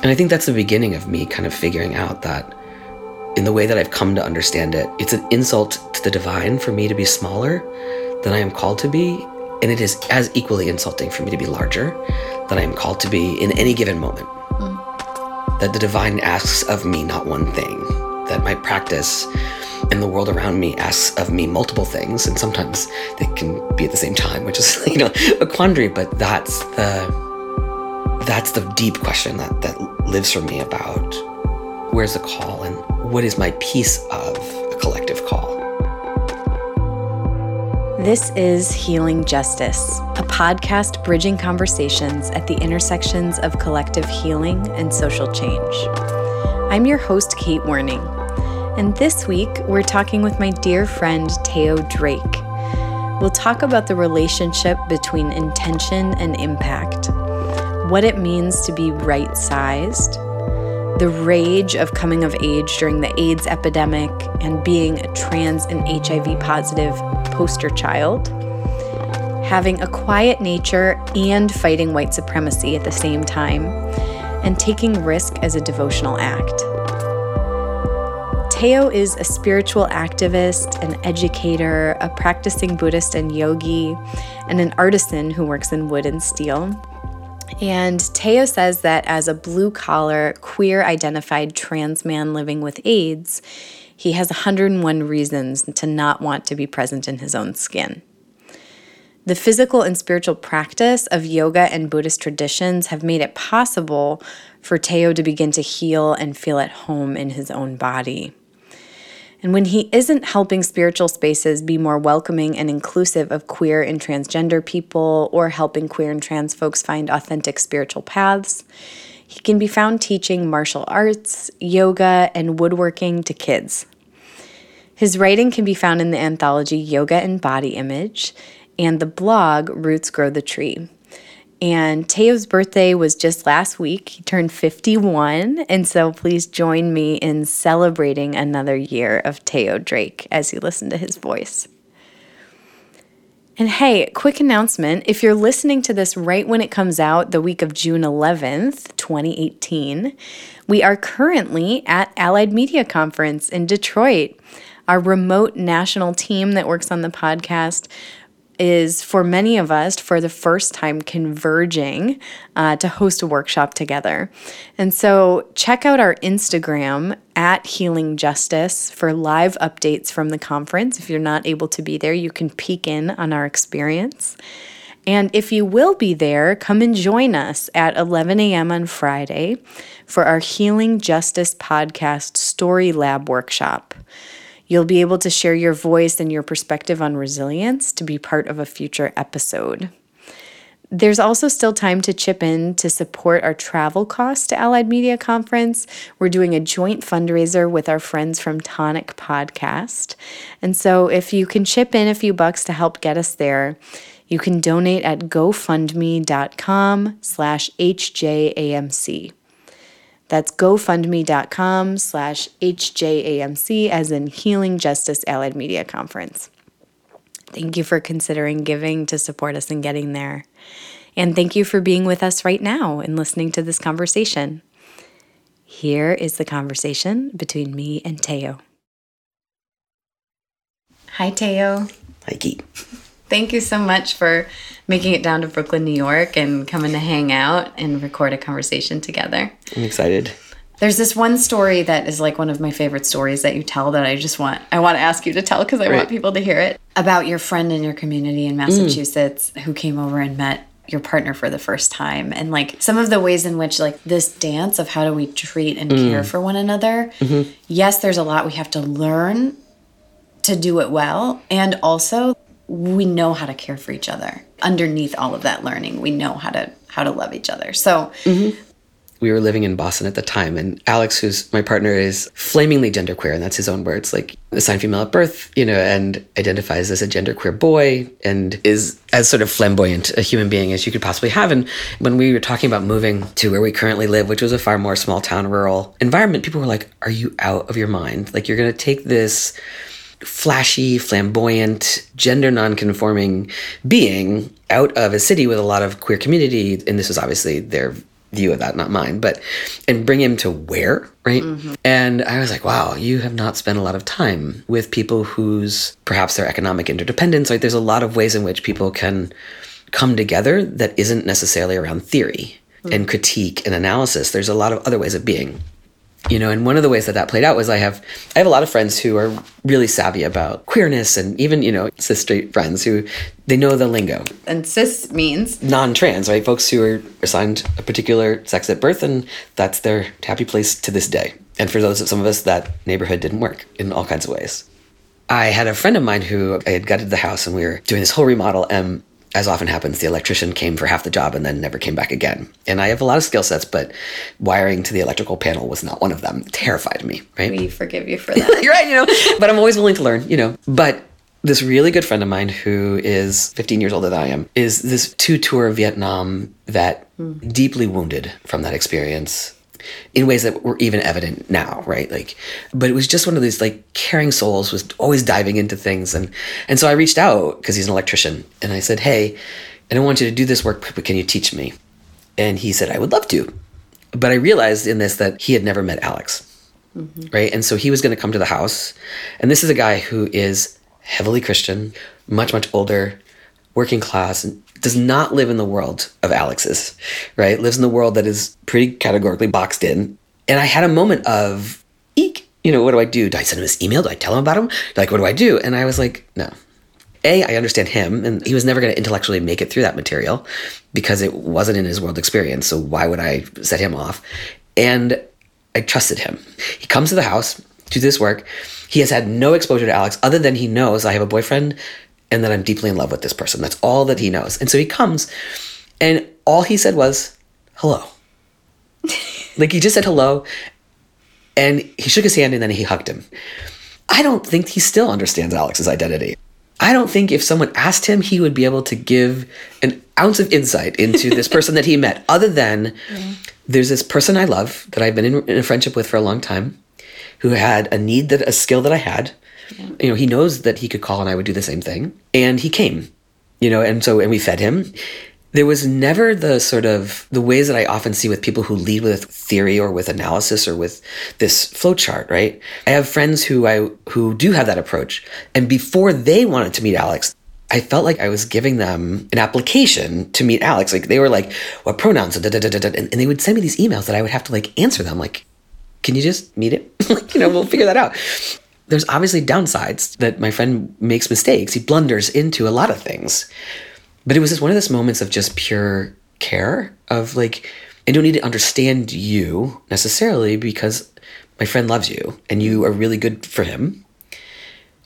And I think that's the beginning of me kind of figuring out that in the way that I've come to understand it, it's an insult to the divine for me to be smaller than I am called to be. And it is as equally insulting for me to be larger than I am called to be in any given moment. Mm. That the divine asks of me not one thing, that my practice and the world around me asks of me multiple things, and sometimes they can be at the same time, which is you know a quandary. But that's the that's the deep question that that lives for me about where's the call and what is my piece of a collective call. This is Healing Justice, a podcast bridging conversations at the intersections of collective healing and social change. I'm your host, Kate Werning, and this week we're talking with my dear friend, Teo Drake. We'll talk about the relationship between intention and impact, what it means to be right sized, the rage of coming of age during the AIDS epidemic and being a trans and HIV positive poster child, having a quiet nature and fighting white supremacy at the same time, and taking risk as a devotional act. Teo is a spiritual activist, an educator, a practicing Buddhist and yogi, and an artisan who works in wood and steel. And Teo says that as a blue collar, queer identified trans man living with AIDS, he has 101 reasons to not want to be present in his own skin. The physical and spiritual practice of yoga and Buddhist traditions have made it possible for Teo to begin to heal and feel at home in his own body. And when he isn't helping spiritual spaces be more welcoming and inclusive of queer and transgender people or helping queer and trans folks find authentic spiritual paths, he can be found teaching martial arts, yoga, and woodworking to kids. His writing can be found in the anthology Yoga and Body Image and the blog Roots Grow the Tree. And Teo's birthday was just last week. He turned 51. And so please join me in celebrating another year of Teo Drake as you listen to his voice. And hey, quick announcement if you're listening to this right when it comes out, the week of June 11th, 2018, we are currently at Allied Media Conference in Detroit. Our remote national team that works on the podcast is for many of us for the first time converging uh, to host a workshop together. And so check out our Instagram at Healing Justice for live updates from the conference. If you're not able to be there, you can peek in on our experience. And if you will be there, come and join us at 11 a.m. on Friday for our Healing Justice Podcast Story Lab workshop. You'll be able to share your voice and your perspective on resilience to be part of a future episode. There's also still time to chip in to support our travel costs to Allied Media Conference. We're doing a joint fundraiser with our friends from Tonic Podcast. And so if you can chip in a few bucks to help get us there, you can donate at gofundme.com slash HJAMC. That's gofundme.com slash HJAMC as in Healing Justice Allied Media Conference. Thank you for considering giving to support us in getting there. And thank you for being with us right now and listening to this conversation. Here is the conversation between me and Teo. Hi, Teo. Hi, Kate. Thank you so much for making it down to Brooklyn, New York, and coming to hang out and record a conversation together. I'm excited. There's this one story that is like one of my favorite stories that you tell that I just want I want to ask you to tell because I right. want people to hear it about your friend in your community in Massachusetts mm. who came over and met your partner for the first time and like some of the ways in which like this dance of how do we treat and mm. care for one another. Mm-hmm. Yes, there's a lot we have to learn to do it well and also we know how to care for each other. Underneath all of that learning, we know how to how to love each other. So mm-hmm. we were living in Boston at the time, and Alex, who's my partner, is flamingly genderqueer, and that's his own words, like assigned female at birth, you know, and identifies as a genderqueer boy, and is as sort of flamboyant a human being as you could possibly have. And when we were talking about moving to where we currently live, which was a far more small town, rural environment, people were like, "Are you out of your mind? Like you're going to take this." Flashy, flamboyant, gender nonconforming being out of a city with a lot of queer community. And this was obviously their view of that, not mine, but and bring him to where, right? Mm-hmm. And I was like, wow, you have not spent a lot of time with people whose perhaps their economic interdependence, right? There's a lot of ways in which people can come together that isn't necessarily around theory mm-hmm. and critique and analysis. There's a lot of other ways of being you know and one of the ways that that played out was i have i have a lot of friends who are really savvy about queerness and even you know cis straight friends who they know the lingo. And cis means? Non-trans right? Folks who are assigned a particular sex at birth and that's their happy place to this day. And for those of some of us that neighborhood didn't work in all kinds of ways. I had a friend of mine who I had gutted the house and we were doing this whole remodel and as often happens, the electrician came for half the job and then never came back again. And I have a lot of skill sets, but wiring to the electrical panel was not one of them. It terrified me, right? We forgive you for that. You're right, you know, but I'm always willing to learn, you know. But this really good friend of mine who is 15 years older than I am is this two tour Vietnam that mm. deeply wounded from that experience in ways that were even evident now, right? Like, but it was just one of these like caring souls was always diving into things, and and so I reached out because he's an electrician, and I said, hey, I don't want you to do this work, but can you teach me? And he said, I would love to, but I realized in this that he had never met Alex, mm-hmm. right? And so he was going to come to the house, and this is a guy who is heavily Christian, much much older, working class, and does not live in the world of Alex's, right? Lives in the world that is pretty categorically boxed in. And I had a moment of, eek, you know, what do I do? Do I send him this email? Do I tell him about him? Like, what do I do? And I was like, no. A, I understand him, and he was never going to intellectually make it through that material because it wasn't in his world experience. So why would I set him off? And I trusted him. He comes to the house, to do this work. He has had no exposure to Alex other than he knows I have a boyfriend and that I'm deeply in love with this person. That's all that he knows. And so he comes, and all he said was, hello. like he just said hello, and he shook his hand and then he hugged him. I don't think he still understands Alex's identity. I don't think if someone asked him, he would be able to give an ounce of insight into this person that he met, other than yeah. there's this person I love that I've been in, in a friendship with for a long time who had a need that a skill that I had yeah. You know, he knows that he could call and I would do the same thing. And he came, you know, and so, and we fed him. There was never the sort of the ways that I often see with people who lead with theory or with analysis or with this flowchart, right? I have friends who I who do have that approach. And before they wanted to meet Alex, I felt like I was giving them an application to meet Alex. Like they were like, what pronouns? And they would send me these emails that I would have to like answer them. Like, can you just meet it? like, you know, we'll figure that out there's obviously downsides that my friend makes mistakes. He blunders into a lot of things. But it was just one of those moments of just pure care of like, I don't need to understand you necessarily because my friend loves you and you are really good for him.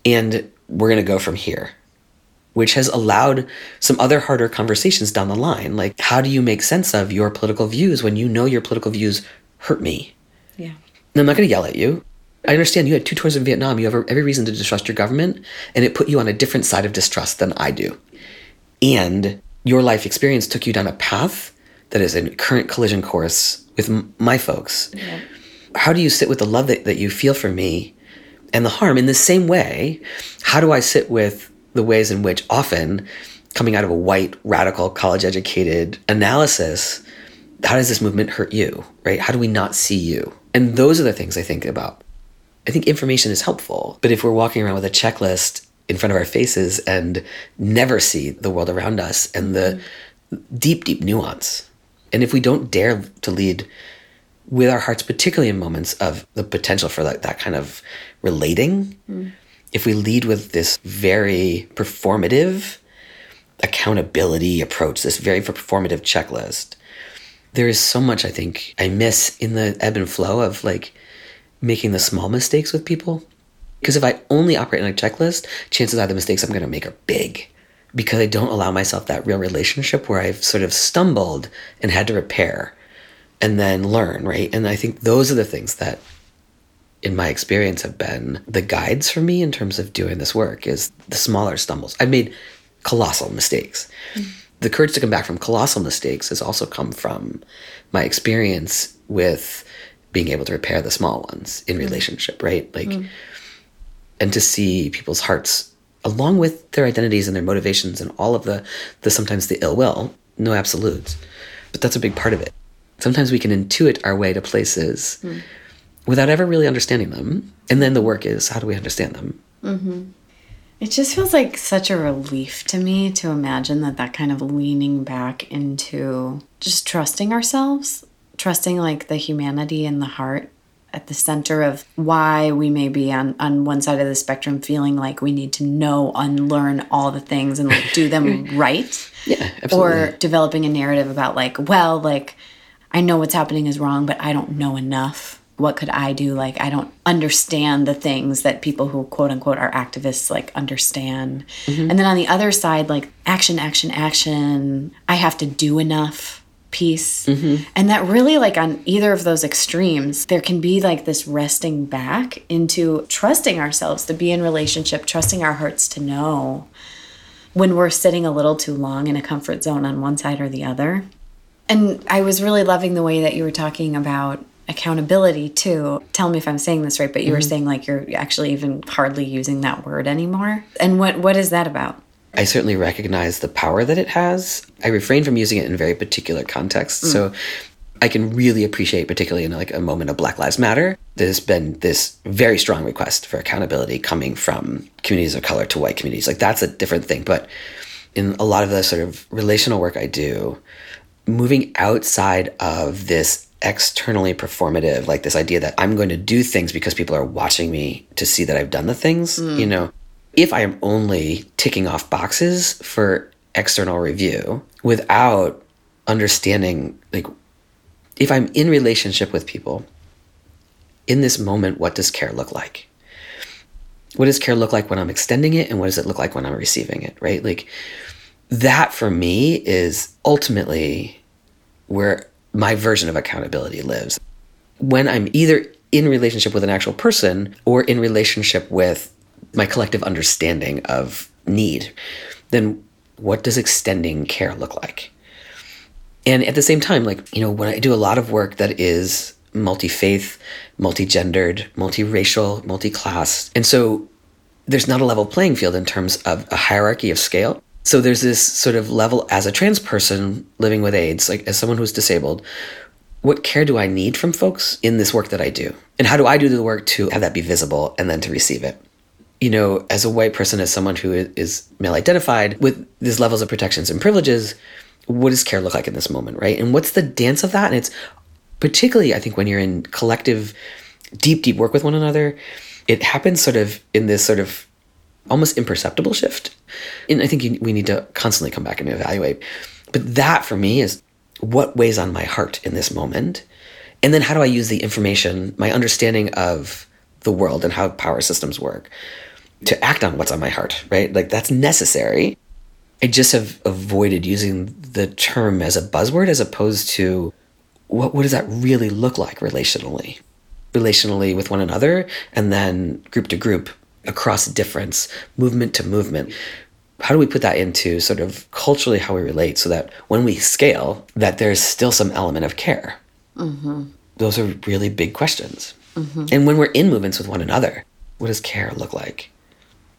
And we're going to go from here, which has allowed some other harder conversations down the line. Like, how do you make sense of your political views when you know your political views hurt me? Yeah. And I'm not going to yell at you. I understand you had two tours in Vietnam. You have every reason to distrust your government, and it put you on a different side of distrust than I do. And your life experience took you down a path that is a current collision course with m- my folks. Yeah. How do you sit with the love that, that you feel for me and the harm in the same way? How do I sit with the ways in which often coming out of a white, radical, college educated analysis, how does this movement hurt you, right? How do we not see you? And those are the things I think about I think information is helpful. But if we're walking around with a checklist in front of our faces and never see the world around us and the mm-hmm. deep, deep nuance, and if we don't dare to lead with our hearts, particularly in moments of the potential for that, that kind of relating, mm. if we lead with this very performative accountability approach, this very performative checklist, there is so much I think I miss in the ebb and flow of like making the small mistakes with people. Because if I only operate on a checklist, chances are the mistakes I'm going to make are big because I don't allow myself that real relationship where I've sort of stumbled and had to repair and then learn, right? And I think those are the things that in my experience have been the guides for me in terms of doing this work is the smaller stumbles. I've made colossal mistakes. Mm-hmm. The courage to come back from colossal mistakes has also come from my experience with being able to repair the small ones in mm. relationship, right? Like, mm. and to see people's hearts along with their identities and their motivations and all of the, the sometimes the ill will, no absolutes, but that's a big part of it. sometimes we can intuit our way to places without ever really understanding them. And then the work is how do we understand them? It just feels like such a relief to me to imagine that that kind of leaning back into just trusting ourselves, trusting like the humanity and the heart at the center of why we may be on, on one side of the spectrum feeling like we need to know, unlearn all the things and like do them right. Yeah, absolutely. Or developing a narrative about like, well, like I know what's happening is wrong, but I don't know enough. What could I do? Like I don't understand the things that people who quote unquote are activists like understand. Mm-hmm. And then on the other side, like action, action, action. I have to do enough piece. Mm-hmm. And that really like on either of those extremes, there can be like this resting back into trusting ourselves to be in relationship, trusting our hearts to know when we're sitting a little too long in a comfort zone on one side or the other. And I was really loving the way that you were talking about accountability too. Tell me if I'm saying this right, but you were mm-hmm. saying like you're actually even hardly using that word anymore. And what what is that about? I certainly recognize the power that it has. I refrain from using it in very particular contexts. So I can really appreciate, particularly in like a moment of Black Lives Matter, there's been this very strong request for accountability coming from communities of color to white communities. Like that's a different thing. But in a lot of the sort of relational work I do, moving outside of this externally performative, like this idea that I'm going to do things because people are watching me to see that I've done the things, you know, if I am only ticking off boxes for external review without understanding, like, if I'm in relationship with people, in this moment, what does care look like? What does care look like when I'm extending it, and what does it look like when I'm receiving it, right? Like, that for me is ultimately where my version of accountability lives. When I'm either in relationship with an actual person or in relationship with my collective understanding of need, then what does extending care look like? And at the same time, like, you know, when I do a lot of work that is multi faith, multi gendered, multi racial, multi class, and so there's not a level playing field in terms of a hierarchy of scale. So there's this sort of level as a trans person living with AIDS, like as someone who's disabled, what care do I need from folks in this work that I do? And how do I do the work to have that be visible and then to receive it? You know, as a white person, as someone who is male identified with these levels of protections and privileges, what does care look like in this moment, right? And what's the dance of that? And it's particularly, I think, when you're in collective, deep, deep work with one another, it happens sort of in this sort of almost imperceptible shift. And I think we need to constantly come back and evaluate. But that for me is what weighs on my heart in this moment. And then how do I use the information, my understanding of the world and how power systems work to act on what's on my heart, right? Like that's necessary. I just have avoided using the term as a buzzword as opposed to what, what does that really look like relationally? Relationally with one another and then group to group across difference, movement to movement. How do we put that into sort of culturally how we relate so that when we scale, that there's still some element of care? Mm-hmm. Those are really big questions. Mm-hmm. And when we're in movements with one another, what does care look like?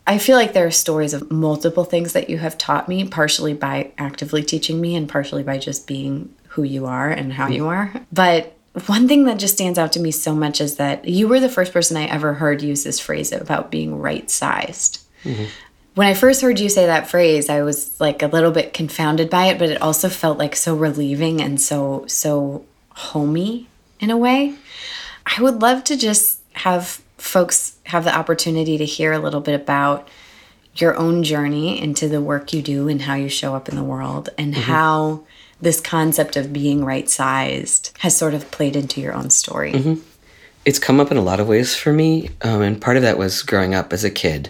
I feel like there are stories of multiple things that you have taught me, partially by actively teaching me and partially by just being who you are and how mm-hmm. you are. But one thing that just stands out to me so much is that you were the first person I ever heard use this phrase about being right sized. Mm-hmm. When I first heard you say that phrase, I was like a little bit confounded by it, but it also felt like so relieving and so, so homey in a way. I would love to just have folks have the opportunity to hear a little bit about your own journey into the work you do and how you show up in the world and how this concept of being right sized has sort of played into your own story. It's come up in a lot of ways for me. Um, and part of that was growing up as a kid,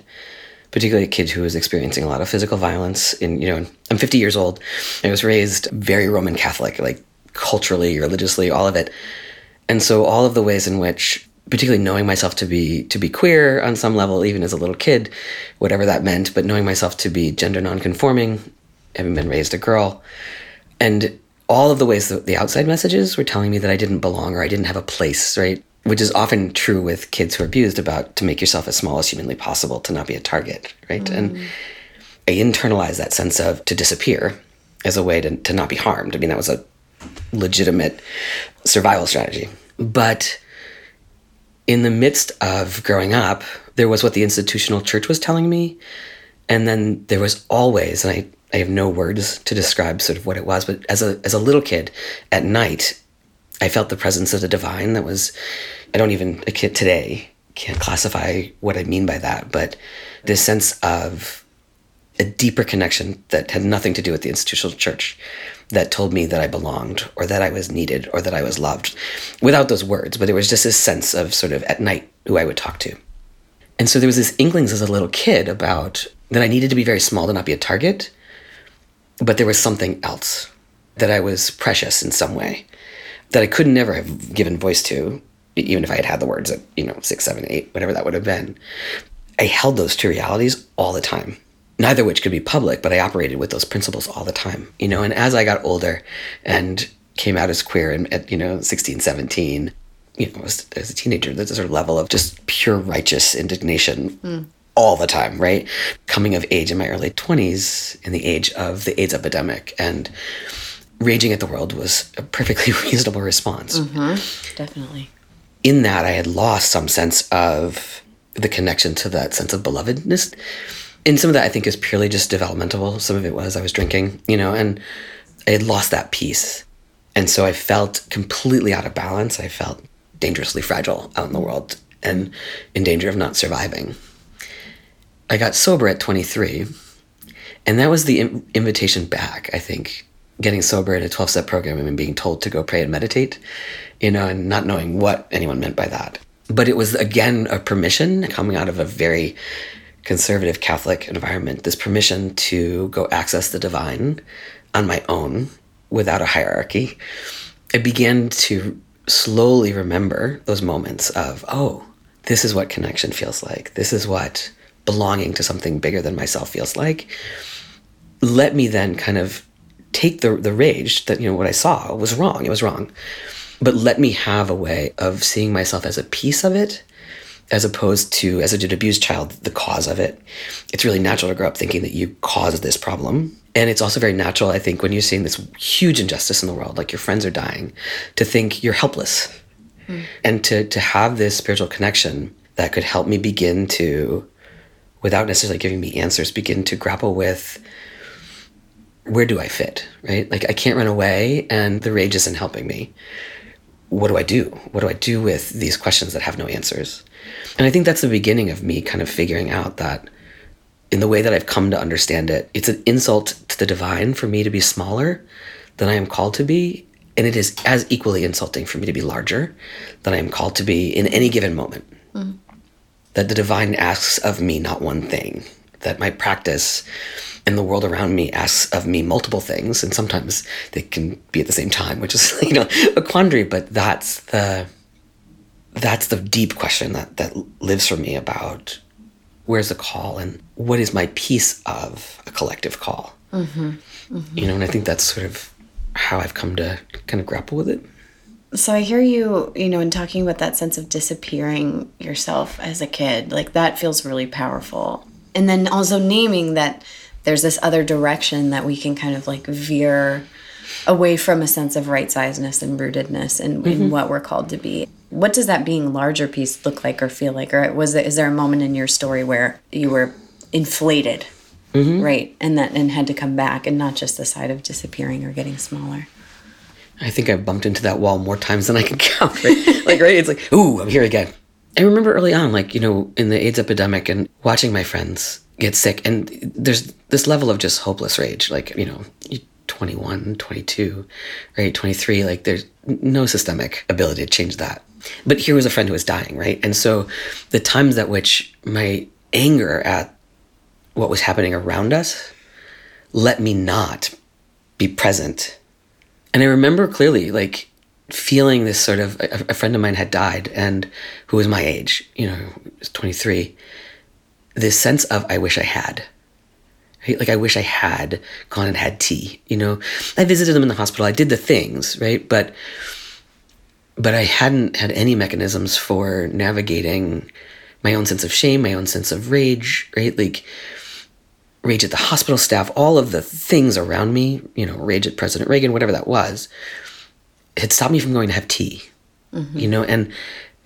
particularly a kid who was experiencing a lot of physical violence. In, you know, I'm 50 years old. I was raised very Roman Catholic, like culturally, religiously, all of it. And so all of the ways in which particularly knowing myself to be to be queer on some level even as a little kid whatever that meant but knowing myself to be gender nonconforming having been raised a girl. And all of the ways that the outside messages were telling me that I didn't belong or I didn't have a place right? Which is often true with kids who are abused about to make yourself as small as humanly possible to not be a target right? And mm. I internalized that sense of to disappear as a way to, to not be harmed. I mean that was a legitimate survival strategy. But in the midst of growing up, there was what the institutional church was telling me. And then there was always, and I, I have no words to describe sort of what it was, but as a, as a little kid at night, I felt the presence of the divine that was, I don't even, a kid today can't classify what I mean by that, but this sense of a deeper connection that had nothing to do with the institutional church that told me that I belonged or that I was needed or that I was loved without those words, but it was just this sense of sort of at night who I would talk to. And so there was this inklings as a little kid about that I needed to be very small to not be a target, but there was something else that I was precious in some way that I could never have given voice to, even if I had had the words at, you know, six, seven, eight, whatever that would have been. I held those two realities all the time neither which could be public, but I operated with those principles all the time, you know. And as I got older and came out as queer and at, you know, 16, 17, you know, as, as a teenager, there's a sort of level of just pure righteous indignation mm. all the time, right? Coming of age in my early 20s in the age of the AIDS epidemic and raging at the world was a perfectly reasonable response. Mm-hmm. Definitely. In that, I had lost some sense of the connection to that sense of belovedness and some of that I think is purely just developmental. Some of it was I was drinking, you know, and I had lost that piece. And so I felt completely out of balance. I felt dangerously fragile out in the world and in danger of not surviving. I got sober at 23, and that was the invitation back, I think. Getting sober in a 12 step program and being told to go pray and meditate, you know, and not knowing what anyone meant by that. But it was again a permission coming out of a very conservative Catholic environment, this permission to go access the divine on my own without a hierarchy, I began to slowly remember those moments of, oh, this is what connection feels like. This is what belonging to something bigger than myself feels like. Let me then kind of take the the rage that you know what I saw was wrong. It was wrong. But let me have a way of seeing myself as a piece of it as opposed to as an abused child the cause of it. It's really natural to grow up thinking that you caused this problem. And it's also very natural i think when you're seeing this huge injustice in the world like your friends are dying to think you're helpless. Mm. and to to have this spiritual connection that could help me begin to without necessarily giving me answers begin to grapple with where do i fit right? Like i can't run away and the rage isn't helping me. What do i do? What do i do with these questions that have no answers and I think that's the beginning of me kind of figuring out that in the way that I've come to understand it, it's an insult to the divine for me to be smaller than I am called to be. And it is as equally insulting for me to be larger than I am called to be in any given moment. Mm. That the divine asks of me not one thing, that my practice and the world around me asks of me multiple things. And sometimes they can be at the same time, which is, you know, a quandary, but that's the that's the deep question that that lives for me about where's the call and what is my piece of a collective call mm-hmm. Mm-hmm. you know and i think that's sort of how i've come to kind of grapple with it so i hear you you know in talking about that sense of disappearing yourself as a kid like that feels really powerful and then also naming that there's this other direction that we can kind of like veer away from a sense of right sizedness and rootedness in, mm-hmm. in what we're called to be what does that being larger piece look like or feel like? Or was there, is there a moment in your story where you were inflated mm-hmm. right and that and had to come back and not just the side of disappearing or getting smaller? I think i've bumped into that wall more times than i can count right? Like right it's like ooh i'm here again. I remember early on like you know in the aids epidemic and watching my friends get sick and there's this level of just hopeless rage like you know 21 22 right 23 like there's no systemic ability to change that but here was a friend who was dying, right? And so the times at which my anger at what was happening around us let me not be present. And I remember clearly, like, feeling this sort of a, a friend of mine had died and who was my age, you know, was 23. This sense of, I wish I had. Like, I wish I had gone and had tea, you know? I visited them in the hospital, I did the things, right? But but I hadn't had any mechanisms for navigating my own sense of shame, my own sense of rage, right? Like rage at the hospital staff, all of the things around me, you know, rage at President Reagan, whatever that was. had stopped me from going to have tea. Mm-hmm. You know, and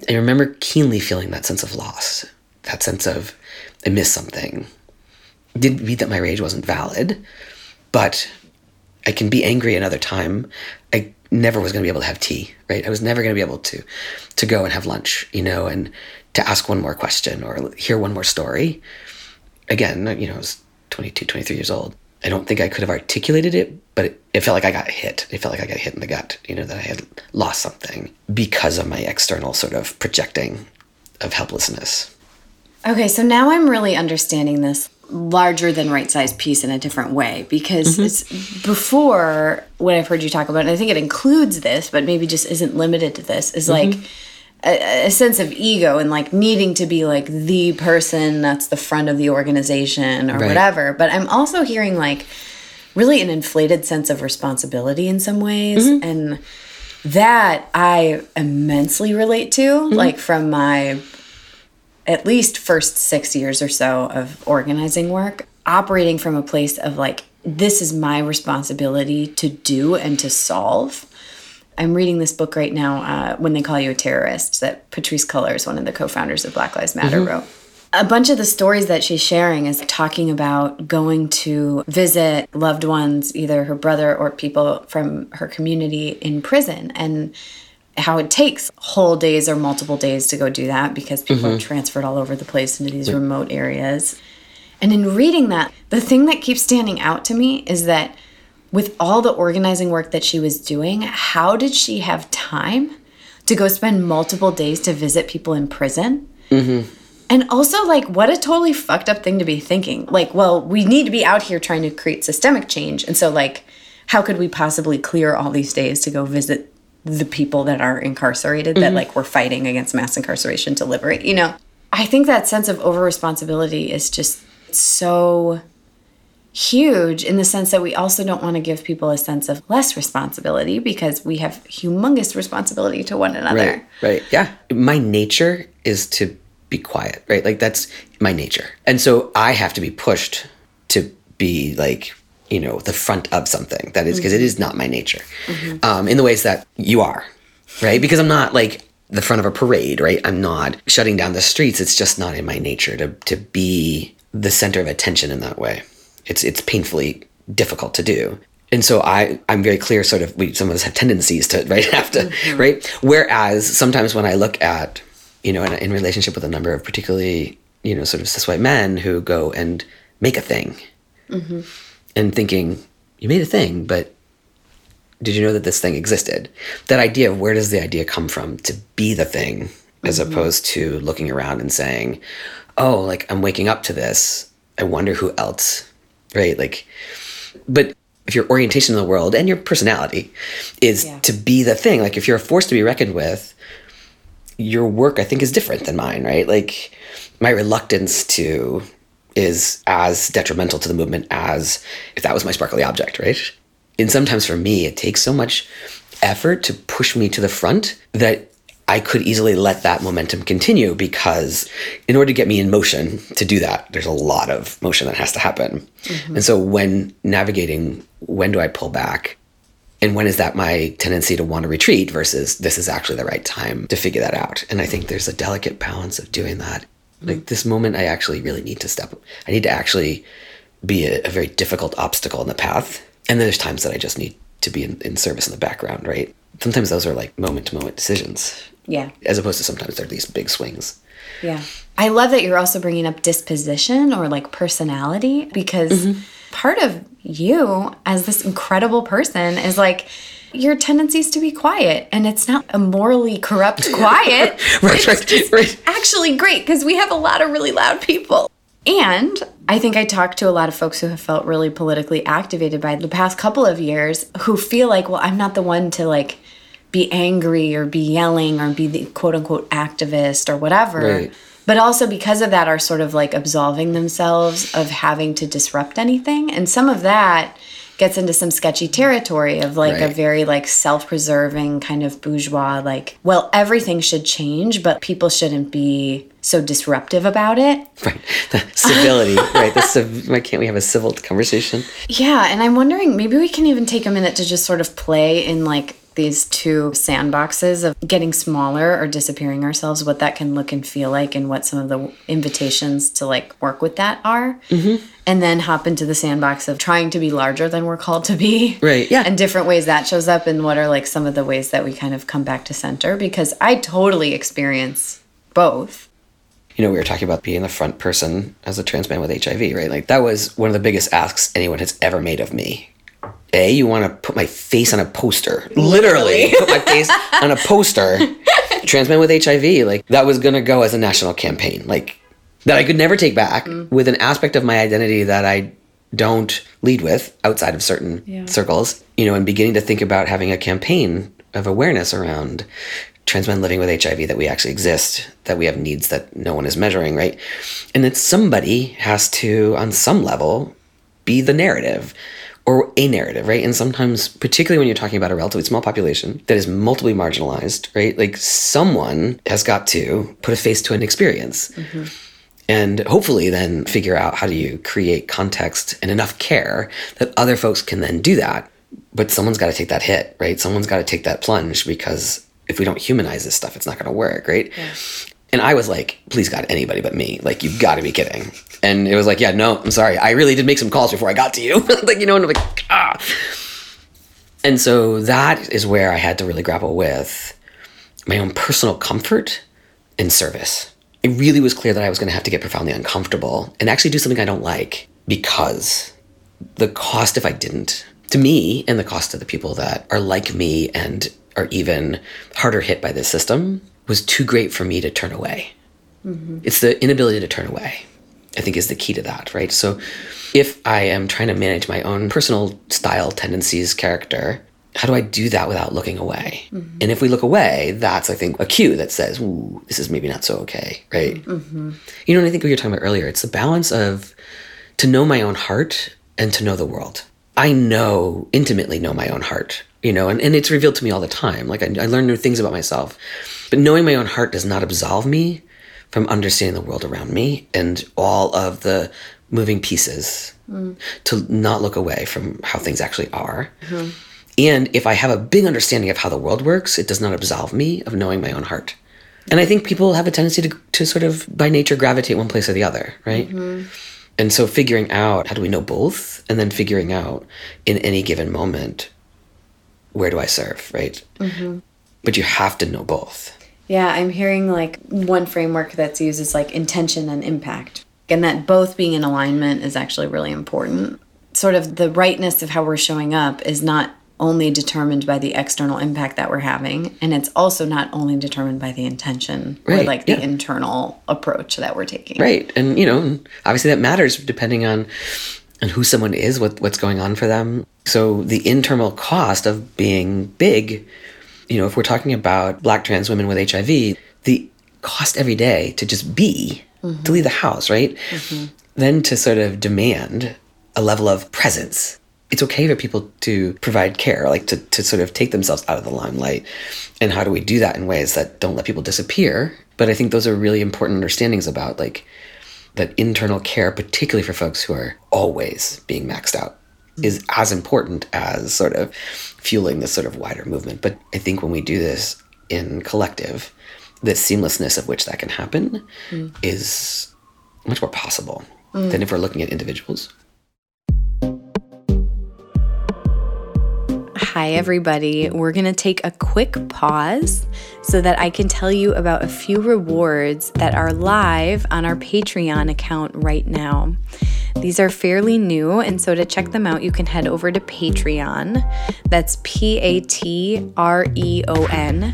I remember keenly feeling that sense of loss, that sense of I missed something. It didn't mean that my rage wasn't valid, but I can be angry another time. Never was going to be able to have tea, right? I was never going to be able to to go and have lunch, you know, and to ask one more question or hear one more story. Again, you know, I was 22, 23 years old. I don't think I could have articulated it, but it, it felt like I got hit. It felt like I got hit in the gut, you know, that I had lost something because of my external sort of projecting of helplessness. Okay, so now I'm really understanding this larger than right size piece in a different way because mm-hmm. it's before what I've heard you talk about, and I think it includes this, but maybe just isn't limited to this, is like mm-hmm. a, a sense of ego and like needing to be like the person that's the front of the organization or Right. whatever. But I'm also hearing like really an inflated sense of responsibility in some ways. Mm-hmm. And that I immensely relate to, like from my at least first six years or so of organizing work, operating from a place of like, this is my responsibility to do and to solve. I'm reading this book right now, uh, When They Call You a Terrorist, that Patrisse Cullors, one of the co founders of Black Lives Matter, wrote. A bunch of the stories that she's sharing is talking about going to visit loved ones, either her brother or people from her community in prison, and how it takes whole days or multiple days to go do that because people are mm-hmm. transferred all over the place into these remote areas. And in reading that, the thing that keeps standing out to me is that with all the organizing work that she was doing, how did she have time to go spend multiple days to visit people in prison? Mm-hmm. And also, like, what a totally fucked up thing to be thinking. Like, well, we need to be out here trying to create systemic change. And so, like, how could we possibly clear all these days to go visit the people that are incarcerated that, mm-hmm. like, we're fighting against mass incarceration to liberate? You know, I think that sense of over responsibility is just so huge in the sense that we also don't want to give people a sense of less responsibility because we have humongous responsibility to one another. Right. Right. Yeah. My nature is to be quiet, right? Like that's my nature. And so I have to be pushed to be like, you know, the front of something. That is because it mm-hmm. is not my nature. Mm-hmm. Um, in the ways that you are, right? Because I'm not like the front of a parade, right? I'm not shutting down the streets. It's just not in my nature to to be the center of attention in that way. It's it's painfully difficult to do. And so I, I'm very clear, sort of, we, some of us have tendencies to, right, have to, mm-hmm. right? Whereas sometimes when I look at, you know, in, in relationship with a number of particularly, you know, sort of cis white men who go and make a thing and thinking, you made a thing, but did you know that this thing existed? That idea of where does the idea come from to be the thing, as mm-hmm. opposed to looking around and saying, oh, like I'm waking up to this. I wonder who else, right? Like, but if your orientation in the world and your personality is Yeah. to be the thing, like if you're a force to be reckoned with, your work I think is different than mine, right? Like my reluctance to is as detrimental to the movement as if that was my sparkly object, right? And sometimes for me, it takes so much effort to push me to the front that I could easily let that momentum continue because in order to get me in motion to do that, there's a lot of motion that has to happen. Mm-hmm. And so when navigating, when do I pull back? And when is that my tendency to want to retreat versus this is actually the right time to figure that out? And I think there's a delicate balance of doing that. Like this moment, I actually really need to step. I need to actually be a, a very difficult obstacle in the path. And then there's times that I just need to be in, in service in the background, right? Sometimes those are like moment to moment decisions, Yeah. as opposed to sometimes they're these big swings. Yeah. I love that you're also bringing up disposition or like personality because mm-hmm. part of you as this incredible person is like your tendencies to be quiet and it's not a morally corrupt quiet. Right, It's right, right. Actually great because we have a lot of really loud people. And I think I talked to a lot of folks who have felt really politically activated by the past couple of years who feel like, well, I'm not the one to like be angry or be yelling or be the quote unquote activist or whatever. Right. But also because of that are sort of like absolving themselves of having to disrupt anything. And some of that gets into some sketchy territory of like a very like self-preserving kind of bourgeois like well everything should change but people shouldn't be so disruptive about it Right. The civility, right? The civ- why can't we have a civil conversation? Yeah, and I'm wondering maybe we can even take a minute to just sort of play in like these two sandboxes of getting smaller or disappearing ourselves, what that can look and feel like, and what some of the invitations to like work with that are. Mm-hmm. And then hop into the sandbox of trying to be larger than we're called to be. Right. Yeah. And different ways that shows up, and what are like some of the ways that we kind of come back to center. Because I totally experience both. You know, we were talking about being the front person as a trans man with HIV, right? Like, that was one of the biggest asks anyone has ever made of me you want to put my face on a poster. Literally, put my face on a poster. Trans men with HIV. Like, that was going to go as a national campaign. Like, that I could never take back mm. with an aspect of my identity that I don't lead with outside of certain yeah. circles, you know, and beginning to think about having a campaign of awareness around trans men living with HIV that we actually exist, that we have needs that no one is measuring, right? And that somebody has to, on some level, be the narrative or a narrative, right? And sometimes, particularly when you're talking about a relatively small population that is multiply marginalized, right? Like someone has got to put a face to an experience. Mm-hmm. And hopefully, then figure out how do you create context and enough care that other folks can then do that. But someone's got to take that hit, right? Someone's got to take that plunge because if we don't humanize this stuff, it's not going to work, right? Yeah. And I was like, please God, anybody but me. Like, you've got to be kidding. And it was like, yeah, no, I'm sorry. I really did make some calls before I got to you. like, you know, and I'm like, ah. And so that is where I had to really grapple with my own personal comfort and service. It really was clear that I was going to have to get profoundly uncomfortable and actually do something I don't like because the cost if I didn't, to me, and the cost to the people that are like me and are even harder hit by this system was too great for me to turn away. Mm-hmm. It's the inability to turn away, I think, is the key to that, right? So if I am trying to manage my own personal style, tendencies, character, how do I do that without looking away? Mm-hmm. And if we look away, that's, I think, a cue that says, ooh, this is maybe not so okay, right? Mm-hmm. You know, and I think what you were talking about earlier, it's the balance of to know my own heart and to know the world. I know, intimately know my own heart, you know, and, and it's revealed to me all the time. Like I, I learn new things about myself. But knowing my own heart does not absolve me from understanding the world around me and all of the moving pieces mm. to not look away from how things actually are. Mm-hmm. And if I have a big understanding of how the world works, it does not absolve me of knowing my own heart. And I think people have a tendency to, to sort of, by nature, gravitate one place or the other, right? Mm-hmm. And so figuring out how do we know both, and then figuring out in any given moment, where do I serve, right? Mm-hmm. But you have to know both. Yeah, I'm hearing like one framework that's used is like intention and impact. And that both being in alignment is actually really important. Sort of the rightness of how we're showing up is not only determined by the external impact that we're having, and it's also not only determined by the intention right, or like the yeah. internal approach that we're taking. Right. And you know, obviously that matters depending on and who someone is, what what's going on for them. So the internal cost of being big you know, if we're talking about black trans women with HIV, the cost every day to just be, mm-hmm. to leave the house, right? Mm-hmm. Then to sort of demand a level of presence. It's okay for people to provide care, like to, to sort of take themselves out of the limelight. And how do we do that in ways that don't let people disappear? But I think those are really important understandings about like that internal care, particularly for folks who are always being maxed out is as important as sort of fueling this sort of wider movement. But I think when we do this in collective, the seamlessness of which that can happen mm. is much more possible mm. than if we're looking at individuals. Hi, everybody. We're going to take a quick pause so that I can tell you about a few rewards that are live on our Patreon account right now. These are fairly new, and so to check them out, you can head over to Patreon. That's P A T R E O N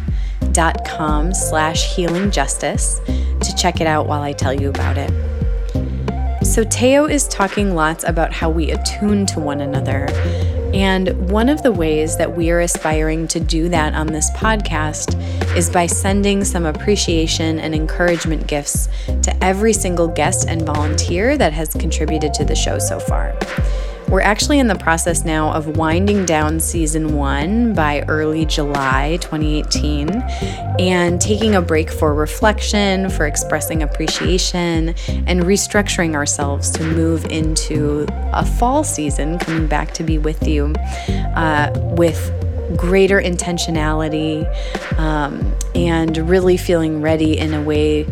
dot com slash healing justice to check it out while I tell you about it. So, Teo is talking lots about how we attune to one another. And one of the ways that we are aspiring to do that on this podcast is by sending some appreciation and encouragement gifts to every single guest and volunteer that has contributed to the show so far. We're actually in the process now of winding down season one by early July 2018 and taking a break for reflection, for expressing appreciation, and restructuring ourselves to move into a fall season coming back to be with you uh, with greater intentionality um, and really feeling ready in a way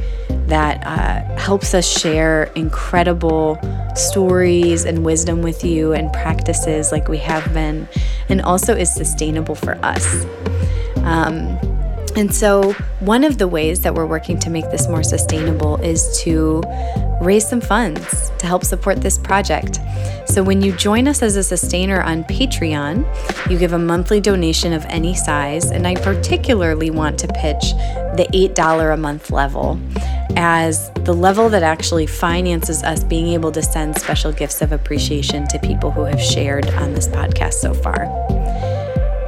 that uh, helps us share incredible stories and wisdom with you and practices like we have been, and also is sustainable for us. Um, and so, one of the ways that we're working to make this more sustainable is to raise some funds to help support this project. So, when you join us as a sustainer on Patreon, you give a monthly donation of any size, and I particularly want to pitch the $8 a month level as the level that actually finances us being able to send special gifts of appreciation to people who have shared on this podcast so far.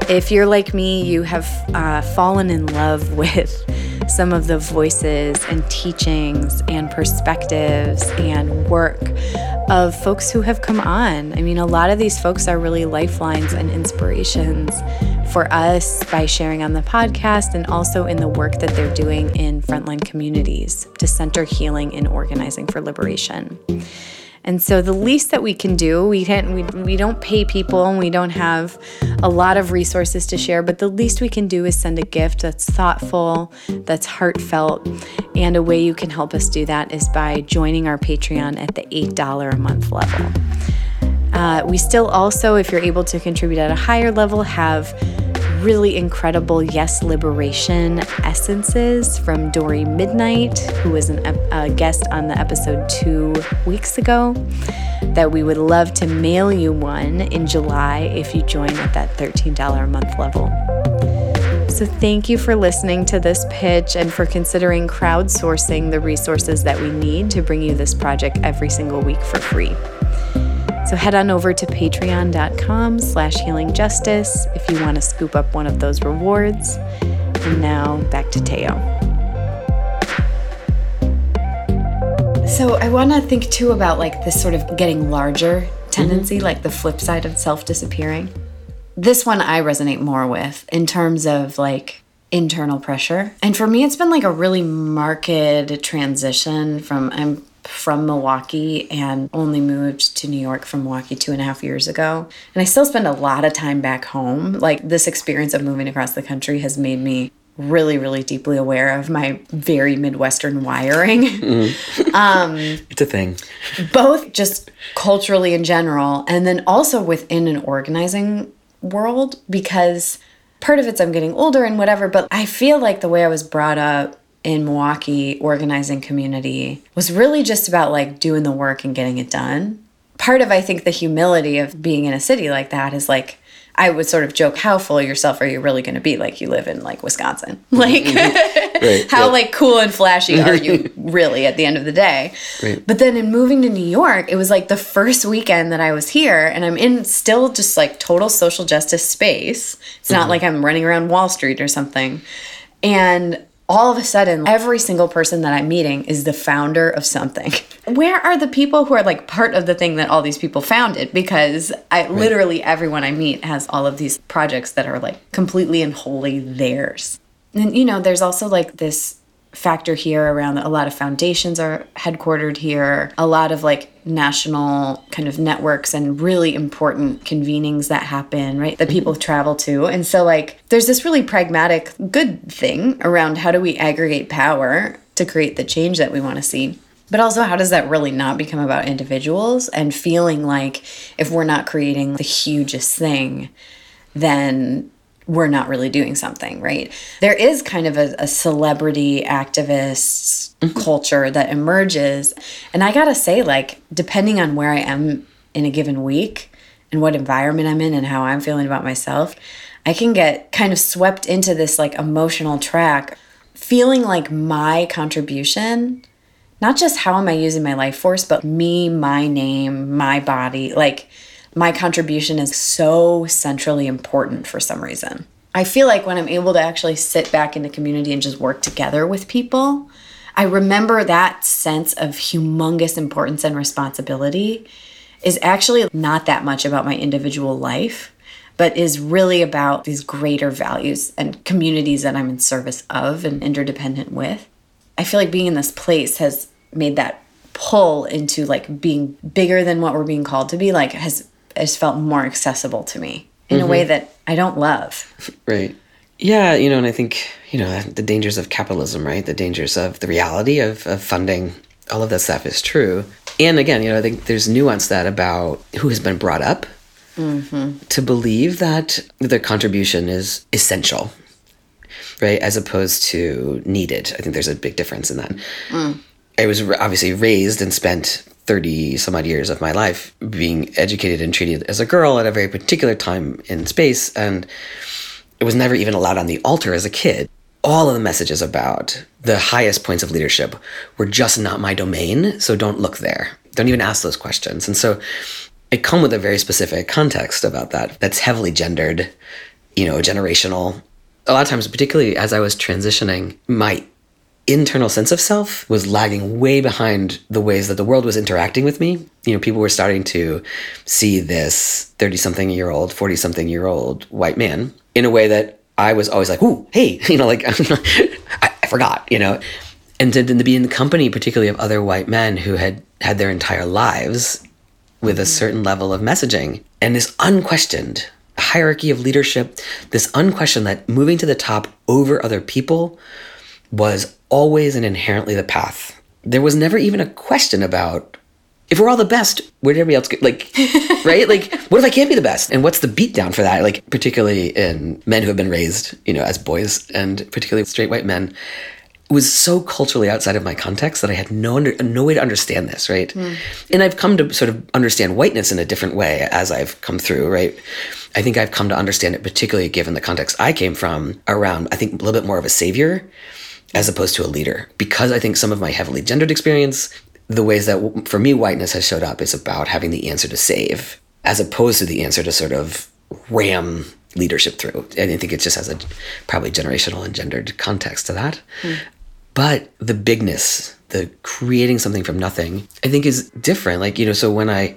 If you're like me, you have uh, fallen in love with some of the voices and teachings and perspectives and work of folks who have come on. I mean, a lot of these folks are really lifelines and inspirations for us by sharing on the podcast and also in the work that they're doing in frontline communities to center healing and organizing for liberation. And so the least that we can do, we can't we, we don't pay people and we don't have a lot of resources to share, but the least we can do is send a gift that's thoughtful, that's heartfelt. And a way you can help us do that is by joining our Patreon at the $8 a month level. Uh, we still also, if you're able to contribute at a higher level, have really incredible Yes Liberation essences from Dori Midnight, who was an, a guest on the episode two weeks ago. That we would love to mail you one in July if you join at that $13 a month level. So, thank you for listening to this pitch and for considering crowdsourcing the resources that we need to bring you this project every single week for free. So head on over to patreon.com slash healingjustice if you want to scoop up one of those rewards. And now back to Teo. So I want to think too about like this sort of getting larger tendency, mm-hmm. like the flip side of self disappearing. This one I resonate more with in terms of like internal pressure. And for me, it's been like a really marked transition from I'm from Milwaukee and only moved to New York from Milwaukee two and a half years ago. And I still spend a lot of time back home. Like, this experience of moving across the country has made me really, really deeply aware of my very Midwestern wiring. Mm. um, it's a thing. Both just culturally in general, and then also within an organizing world, because part of it's I'm getting older and whatever, but I feel like the way I was brought up in Milwaukee organizing community was really just about like doing the work and getting it done. Part of I think the humility of being in a city like that is like I would sort of joke, how full of yourself are you really going to be? Like you live in like Wisconsin. Like mm-hmm. right, how like cool and flashy are you really at the end of the day? Right. But then in moving to New York, it was like the first weekend that I was here and I'm in still just like total social justice space. It's not mm-hmm. like I'm running around Wall Street or something. And all of a sudden, every single person that I'm meeting is the founder of something. Where are the people who are like part of the thing that all these people founded? Because I right. literally everyone I meet has all of these projects that are like completely and wholly theirs. And you know, there's also like this factor here around a lot of foundations are headquartered here. A lot of like national kind of networks and really important convenings that happen right that people mm-hmm. travel to. And so like there's this really pragmatic good thing around how do we aggregate power to create the change that we want to see. But also how does that really not become about individuals and feeling like if we're not creating the hugest thing then we're not really doing something, right? There is kind of a, a celebrity activist mm-hmm. culture that emerges. And I gotta say, like, depending on where I am in a given week and what environment I'm in and how I'm feeling about myself, I can get kind of swept into this like emotional track, feeling like my contribution, not just how am I using my life force, but me, my name, my body, like, my contribution is so centrally important for some reason. I feel like when I'm able to actually sit back in the community and just work together with people, I remember that sense of humongous importance and responsibility is actually not that much about my individual life, but is really about these greater values and communities that I'm in service of and interdependent with. I feel like being in this place has made that pull into like being bigger than what we're being called to be like has has felt more accessible to me. in a mm-hmm. way that I don't love. Right. Yeah, you know, and I think, you know, the dangers of capitalism, right? The dangers of the reality of, of funding, all of that stuff is true. And again, you know, I think there's nuance that about who has been brought up mm-hmm. to believe that their contribution is essential, right? As opposed to needed. I think there's a big difference in that. Mm. I was obviously raised and spent 30 some odd years of my life being educated and treated as a girl at a very particular time in space. And it was never even allowed on the altar as a kid. All of the messages about the highest points of leadership were just not my domain, so don't look there. Don't even ask those questions. And so I come with a very specific context about that that's heavily gendered, you know, generational. A lot of times, particularly as I was transitioning, my internal sense of self was lagging way behind the ways that the world was interacting with me. You know, people were starting to see this 30 something year old, 40 something year old white man in a way that I was always like, ooh, hey, you know, like I, I forgot, you know. And to, to be in the company, particularly of other white men who had had their entire lives with a mm-hmm. certain level of messaging and this unquestioned hierarchy of leadership, this unquestioned that moving to the top over other people was always and inherently the path. There was never even a question about if we're all the best, where did everybody else get? Like, right? Like, what if I can't be the best? And what's the beatdown for that? Like, particularly in men who have been raised, you know, as boys and particularly straight white men, it was so culturally outside of my context that I had no under, no way to understand this, right? Hmm. And I've come to sort of understand whiteness in a different way as I've come through, right? I think I've come to understand it, particularly given the context I came from, around I think a little bit more of a savior as opposed to a leader. Because I think some of my heavily gendered experience, the ways that for me whiteness has showed up is about having the answer to save, as opposed to the answer to sort of ram leadership through. And I think it just has a probably generational and gendered context to that. Hmm. But the bigness, the creating something from nothing, I think is different. Like, you know, so when I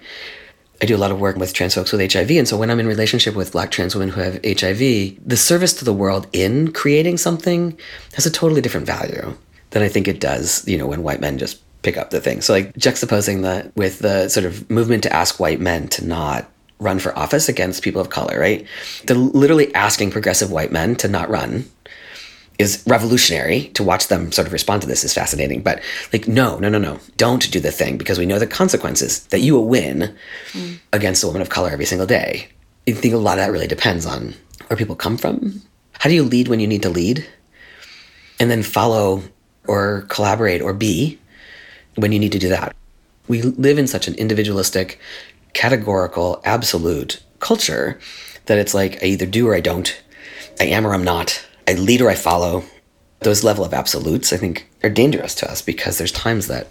I do a lot of work with trans folks with HIV. And so when I'm in relationship with black trans women who have HIV, the service to the world in creating something has a totally different value than I think it does, you know, when white men just pick up the thing. So like juxtaposing that with the sort of movement to ask white men to not run for office against people of color, right? They're literally asking progressive white men to not run is revolutionary to watch them sort of respond to this is fascinating. But like no no no no. Don't do the thing because we know the consequences that you will win mm. against a woman of color every single day. I think a lot of that really depends on where people come from. How do you lead when you need to lead? And then follow or collaborate or be when you need to do that. We live in such an individualistic categorical absolute culture that it's like i either do or i don't. I am or i'm not I leader I follow. Those level of absolutes, I think, are dangerous to us because there's times that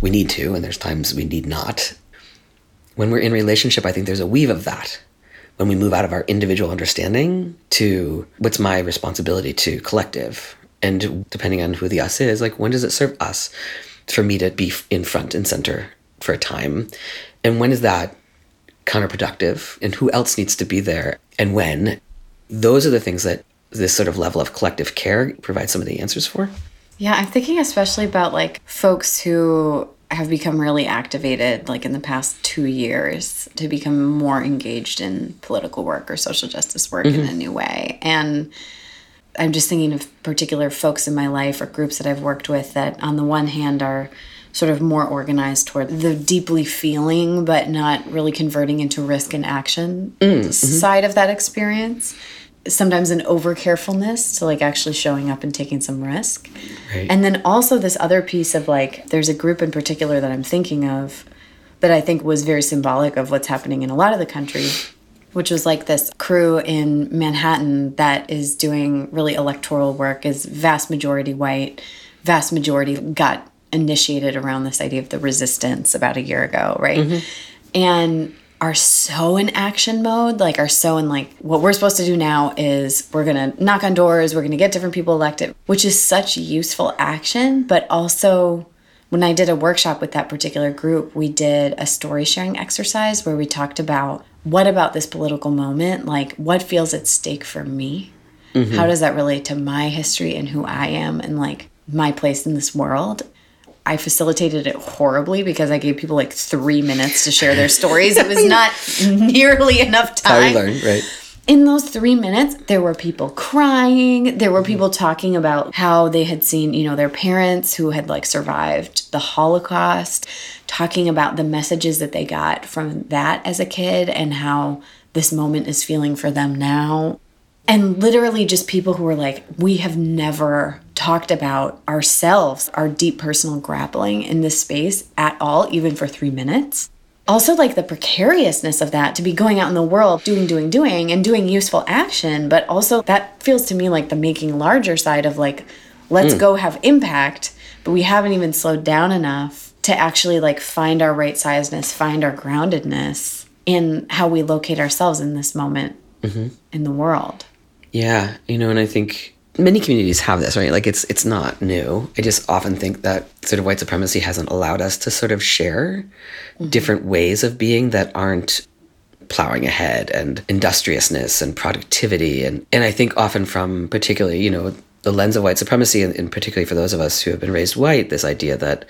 we need to, and there's times we need not. When we're in relationship, I think there's a weave of that. When we move out of our individual understanding to what's my responsibility to collective, and depending on who the us is, like when does it serve us for me to be in front and center for a time, and when is that counterproductive, and who else needs to be there, and when? Those are the things that this sort of level of collective care provides some of the answers for. Yeah, I'm thinking especially about like folks who have become really activated like in the past two years to become more engaged in political work or social justice work in mm-hmm. a new way. And I'm just thinking of particular folks in my life or groups that I've worked with that, on the one hand, are sort of more organized toward the deeply feeling but not really converting into risk and action mm, mm-hmm. side of that experience. Sometimes an over carefulness to like actually showing up and taking some risk. Right. And then also this other piece of like, there's a group in particular that I'm thinking of that I think was very symbolic of what's happening in a lot of the country, which was like this crew in Manhattan that is doing really electoral work, is vast majority white, vast majority got initiated around this idea of the resistance about a year ago, right? Mm-hmm. And are so in action mode, like are so in like what we're supposed to do now is we're gonna knock on doors, we're gonna get different people elected, which is such useful action, but also when I did a workshop with that particular group, we did a story sharing exercise where we talked about what about this political moment, like what feels at stake for me? Mm-hmm. How does that relate to my history and who I am and like my place in this world? I facilitated it horribly because I gave people like three minutes to share their stories. It was not nearly enough time. How you learn, right? in those three minutes, there were people crying. There were people talking about how they had seen, you know, their parents who had like survived the Holocaust, talking about the messages that they got from that as a kid and how this moment is feeling for them now. And literally just people who were like, we have never talked about ourselves, our deep personal grappling in this space at all, even for three minutes also like the precariousness of that to be going out in the world doing doing doing and doing useful action but also that feels to me like the making larger side of like let's mm. go have impact but we haven't even slowed down enough to actually like find our right sizeness find our groundedness in how we locate ourselves in this moment mm-hmm. in the world yeah you know and i think many communities have this, right? Like it's it's not new. I just often think that sort of white supremacy hasn't allowed us to sort of share mm-hmm. different ways of being that aren't plowing ahead and industriousness and productivity and and I think often from particularly, you know, the lens of white supremacy and, and particularly for those of us who have been raised white, this idea that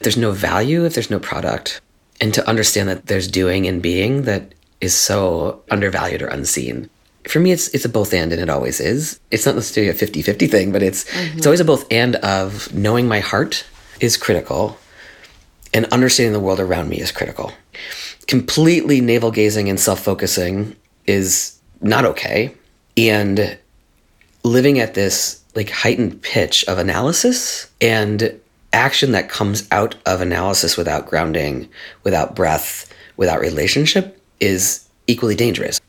there's no value if there's no product. And to understand that there's doing and being that is so undervalued or unseen for me it's it's a both and and it always is. It's not necessarily a 50-50 thing but it's mm-hmm. it's always a both and of knowing my heart is critical and understanding the world around me is critical. Completely navel gazing and self-focusing is not okay. And living at this like heightened pitch of analysis and action that comes out of analysis without grounding without breath without relationship is equally dangerous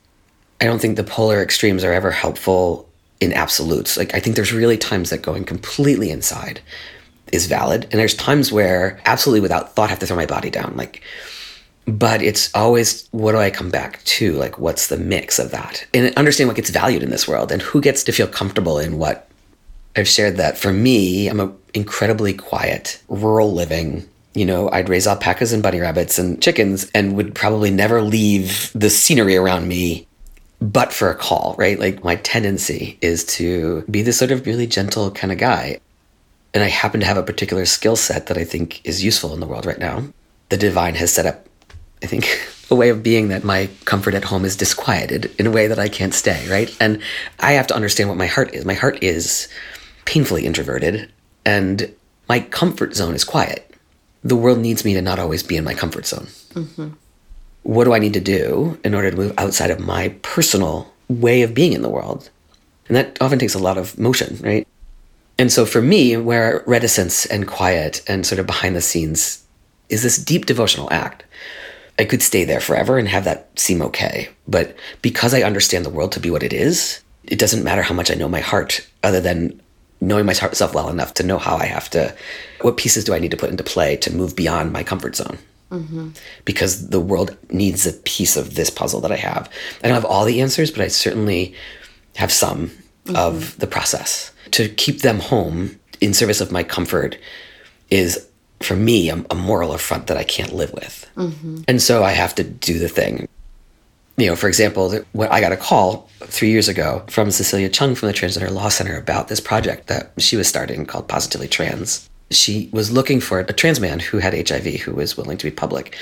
I don't think the polar extremes are ever helpful in absolutes. Like I think there's really times that going completely inside is valid, and there's times where absolutely without thought I have to throw my body down. Like, but it's always what do I come back to? Like, what's the mix of that? And understand what gets valued in this world and who gets to feel comfortable in what. I've shared that for me, I'm a incredibly quiet, rural living you know, I'd raise alpacas and bunny rabbits and chickens and would probably never leave the scenery around me but for a call, right? Like my tendency is to be this sort of really gentle kind of guy. And I happen to have a particular skill set that I think is useful in the world right now. The divine has set up, I think, a way of being that my comfort at home is disquieted in a way that I can't stay, right? And I have to understand what my heart is. My heart is painfully introverted, and my comfort zone is quiet. The world needs me to not always be in my comfort zone. Mm-hmm what do I need to do in order to move outside of my personal way of being in the world? And that often takes a lot of motion, right? And so for me, where reticence and quiet and sort of behind the scenes is this deep devotional act, I could stay there forever and have that seem okay. But because I understand the world to be what it is, it doesn't matter how much I know my heart, other than knowing myself well enough to know how I have to, what pieces do I need to put into play to move beyond my comfort zone mm-hmm. because the world needs a piece of this puzzle that I have. I don't have all the answers, but I certainly have some mm-hmm. of the process. To keep them home in service of my comfort is, for me, a, a moral affront that I can't live with. Mm-hmm. And so I have to do the thing. You know, for example, when I got a call three years ago from Cecilia Chung from the Transgender Law Center about this project that she was starting called Positively Trans she was looking for a trans man who had HIV who was willing to be public.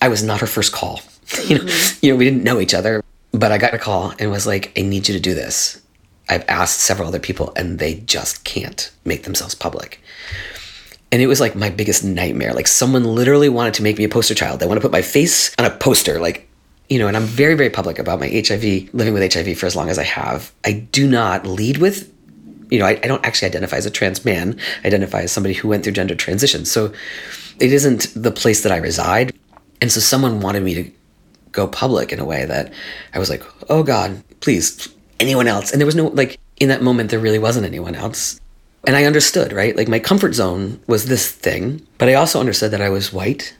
I was not her first call. you know, mm-hmm. you know, we didn't know each other, but I got a call and was like, "I need you to do this." I've asked several other people and they just can't make themselves public. And it was like my biggest nightmare. Like someone literally wanted to make me a poster child. They want to put my face on a poster like you know, and I'm very, very public about my HIV, living with HIV for as long as I have. I do not lead with you know, I, I, don't actually identify as a trans man. I identify as somebody who went through gender transition. So it isn't the place that I reside. And so someone wanted me to go public in a way that I was like, oh God, please, anyone else. And there was no, like, in that moment, there really wasn't anyone else. And I understood, right? Like, my comfort zone was this thing, but I also understood that I was white.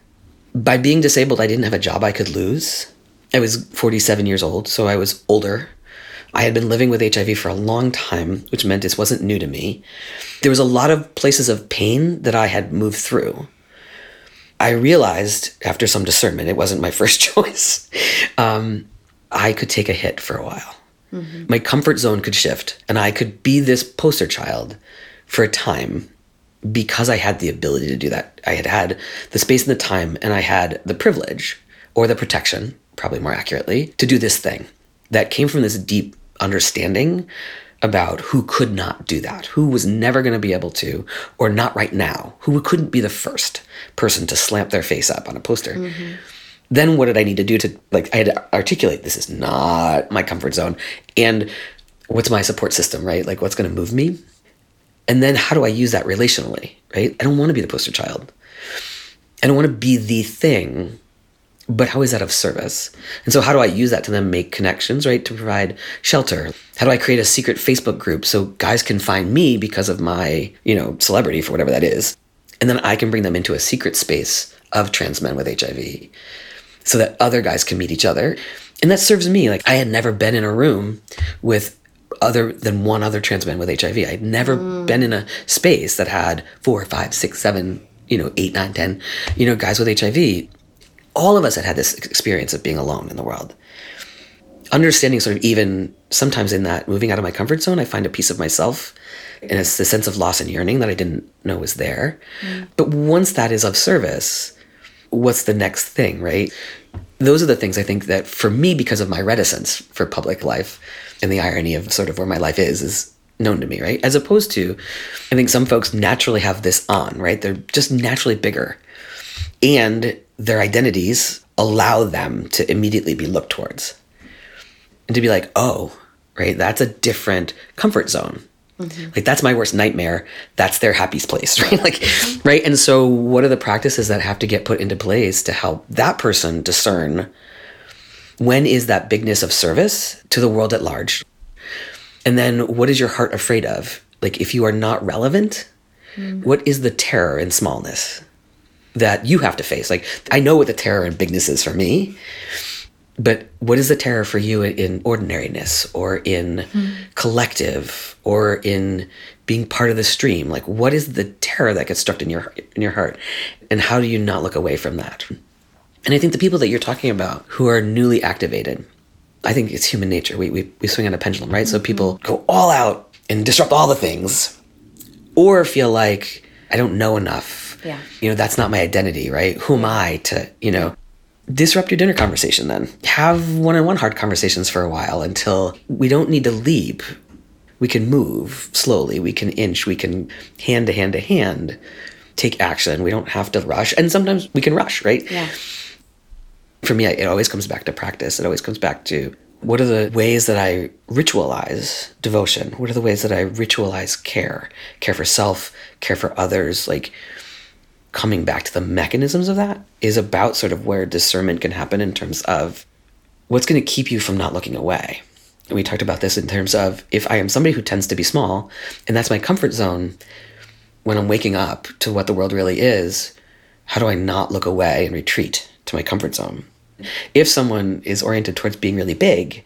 By being disabled, I didn't have a job I could lose. I was 47 years old, so I was older. I had been living with HIV for a long time, which meant this wasn't new to me. There was a lot of places of pain that I had moved through. I realized after some discernment, it wasn't my first choice. Um, I could take a hit for a while. Mm-hmm. My comfort zone could shift, and I could be this poster child for a time because I had the ability to do that. I had had the space and the time, and I had the privilege or the protection, probably more accurately, to do this thing that came from this deep understanding about who could not do that, who was never going to be able to, or not right now, who couldn't be the first person to slamp their face up on a poster. Mm-hmm. Then what did I need to do to like I had to articulate this is not my comfort zone and what's my support system, right? Like what's going to move me? And then how do I use that relationally, right? I don't want to be the poster child. I don't want to be the thing but how is that of service? And so, how do I use that to then make connections, right? To provide shelter? How do I create a secret Facebook group so guys can find me because of my, you know, celebrity for whatever that is? And then I can bring them into a secret space of trans men with HIV so that other guys can meet each other. And that serves me. Like, I had never been in a room with other than one other trans man with HIV. I'd never mm. been in a space that had four, five, six, seven, you know, eight, nine, ten, you know, guys with HIV all of us had had this experience of being alone in the world. Understanding sort of even sometimes in that moving out of my comfort zone, I find a piece of myself and it's the sense of loss and yearning that I didn't know was there. Mm. But once that is of service, what's the next thing, right? Those are the things I think that for me, because of my reticence for public life and the irony of sort of where my life is, is known to me, right? As opposed to, I think some folks naturally have this on, right? They're just naturally bigger. And their identities allow them to immediately be looked towards and to be like, oh, right, that's a different comfort zone. Mm-hmm. Like that's my worst nightmare. That's their happiest place, right? Like, mm-hmm. right. And so, what are the practices that have to get put into place to help that person discern when is that bigness of service to the world at large? And then, what is your heart afraid of? Like, if you are not relevant, mm-hmm. what is the terror in smallness? That you have to face. Like I know what the terror and bigness is for me, but what is the terror for you in ordinariness or in mm. collective or in being part of the stream? Like what is the terror that gets struck in your in your heart, and how do you not look away from that? And I think the people that you're talking about who are newly activated, I think it's human nature. We we, we swing on a pendulum, right? Mm-hmm. So people go all out and disrupt all the things, or feel like I don't know enough yeah. You know, that's not my identity, right? Who am I to, you know, disrupt your dinner conversation then? Have one on one hard conversations for a while until we don't need to leap. We can move slowly, we can inch, we can hand to hand to hand take action. We don't have to rush. And sometimes we can rush, right? Yeah. For me, it always comes back to practice. It always comes back to what are the ways that I ritualize devotion? What are the ways that I ritualize care? Care for self, care for others. Like, coming back to the mechanisms of that is about sort of where discernment can happen in terms of what's going to keep you from not looking away. And we talked about this in terms of if I am somebody who tends to be small, and that's my comfort zone when I'm waking up to what the world really is, how do I not look away and retreat to my comfort zone? If someone is oriented towards being really big,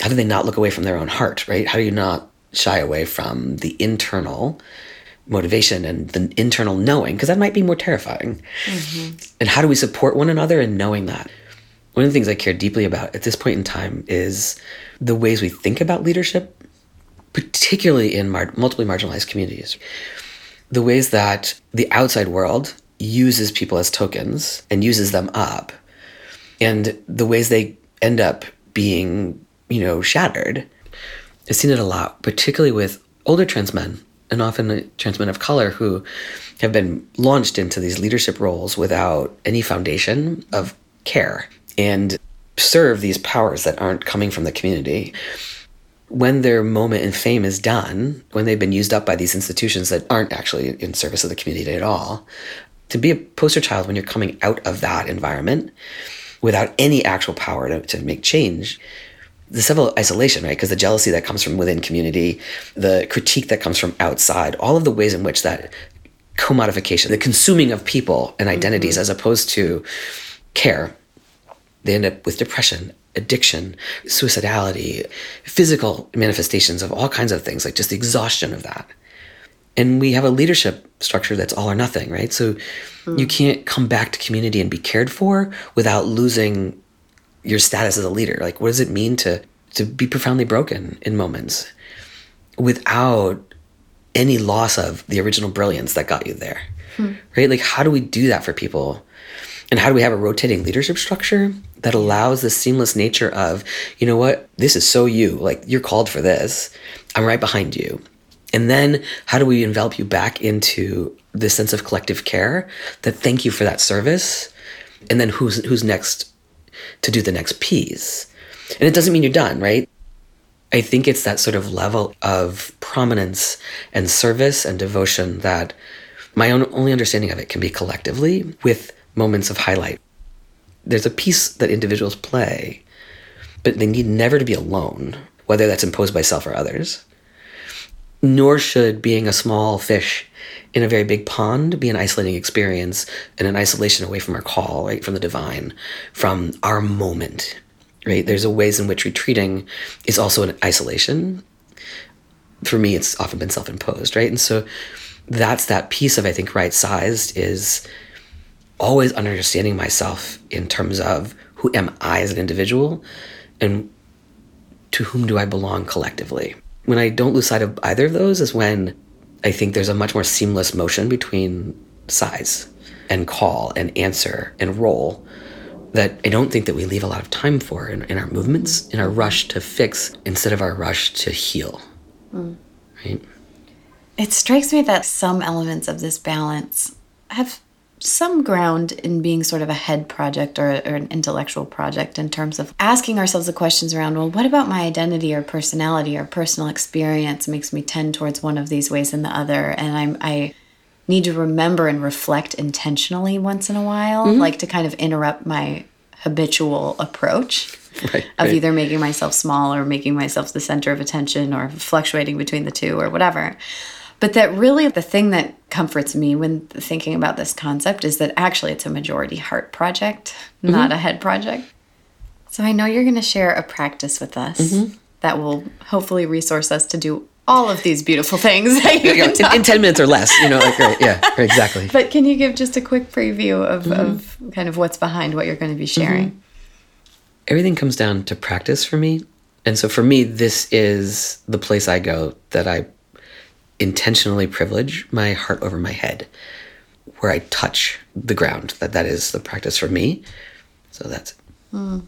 how do they not look away from their own heart, right? How do you not shy away from the internal motivation and the internal knowing because that might be more terrifying. Mm-hmm. and how do we support one another in knowing that? One of the things i care deeply about at this point in time is the ways we think about leadership particularly in mar- multiply marginalized communities. The ways that the outside world uses people as tokens and uses them up and the ways they end up being you know shattered. I've seen it a lot particularly with older trans men and often trans men of color who have been launched into these leadership roles without any foundation of care and serve these powers that aren't coming from the community. When their moment in fame is done, when they've been used up by these institutions that aren't actually in service of the community at all, to be a poster child when you're coming out of that environment without any actual power to, to make change the civil isolation, right? Because the jealousy that comes from within community, the critique that comes from outside, all of the ways in which that commodification, the consuming of people and identities mm-hmm. as opposed to care, they end up with depression, addiction, suicidality, physical manifestations of all kinds of things, like just the exhaustion of that. And we have a leadership structure that's all or nothing, right? So mm. you can't come back to community and be cared for without losing your status as a leader. Like, what does it mean to to be profoundly broken in moments without any loss of the original brilliance that got you there. Hmm. Right? Like, how do we do that for people? And how do we have a rotating leadership structure that allows the seamless nature of, you know what, this is so you, like, you're called for this. I'm right behind you. And then how do we envelop you back into this sense of collective care that thank you for that service? And then who's who's next to do the next piece? And it doesn't mean you're done, right? I think it's that sort of level of prominence and service and devotion that my own only understanding of it can be collectively with moments of highlight. There's a piece that individuals play, but they need never to be alone, whether that's imposed by self or others. Nor should being a small fish in a very big pond be an isolating experience and an isolation away from our call, right? From the divine, from our moment, right? There's a ways in which retreating is also an isolation. For me, it's often been self-imposed, right? And so that's that piece of I think right sized is always understanding myself in terms of who am I as an individual and to whom do I belong collectively. When I don't lose sight of either of those is when I think there's a much more seamless motion between size and call and answer and role that I don't think that we leave a lot of time for in, in our movements, in our rush to fix instead of our rush to heal. Mm. Right? It strikes me that some elements of this balance have some ground in being sort of a head project or, or, an intellectual project in terms of asking ourselves the questions around well what about my identity or personality or personal experience makes me tend towards one of these ways than the other and i'm i need to remember and reflect intentionally once in a while mm-hmm. like to kind of interrupt my habitual approach right, of right. either making myself small or making myself the center of attention or fluctuating between the two or whatever but that really the thing that comforts me when thinking about this concept is that actually it's a majority heart project, mm-hmm. not a head project. So I know you're going to share a practice with us mm-hmm. that will hopefully resource us to do all of these beautiful things in, in, 10 minutes or less you know like right yeah right, exactly but can you give just a quick preview of, mm-hmm. of kind of what's behind what you're going to be sharing mm-hmm. everything comes down to practice for me and so for me this is the place i go that i intentionally privilege my heart over my head, where I touch the ground. That that is the practice for me. So that's it. Mm.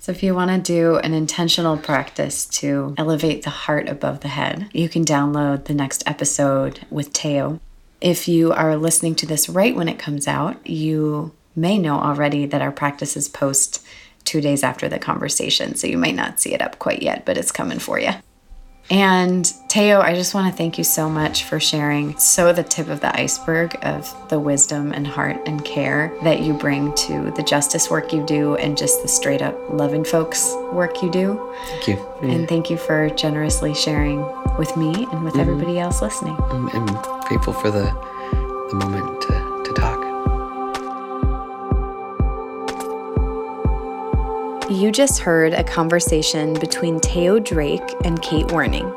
So if you want to do an intentional practice to elevate the heart above the head, you can download the next episode with Teo. If you are listening to this right when it comes out, you may know already that our practices post two days after the conversation. So you might not see it up quite yet, but it's coming for you. And Teo, I just want to thank you so much for sharing so the tip of the iceberg of the wisdom and heart and care that you bring to the justice work you do and just the straight up loving folks work you do. Thank you. Yeah. And thank you for generously sharing with me and with mm-hmm. everybody else listening. I'm, I'm, grateful for the, the moment to, to talk. You just heard a conversation between Teo Drake and Kate Werning.